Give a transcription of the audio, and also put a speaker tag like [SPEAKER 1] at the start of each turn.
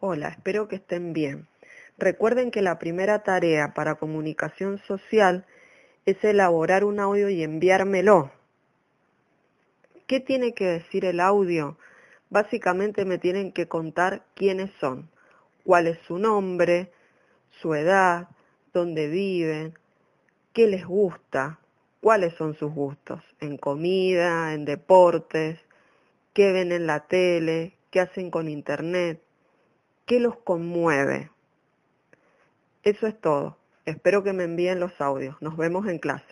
[SPEAKER 1] Hola, espero que estén bien. Recuerden que la primera tarea para comunicación social es elaborar un audio y enviármelo. ¿Qué tiene que decir el audio? Básicamente me tienen que contar quiénes son, cuál es su nombre, su edad, dónde viven, qué les gusta, cuáles son sus gustos, en comida, en deportes, qué ven en la tele, qué hacen con internet, qué los conmueve. Eso es todo. Espero que me envíen los audios. Nos vemos en clase.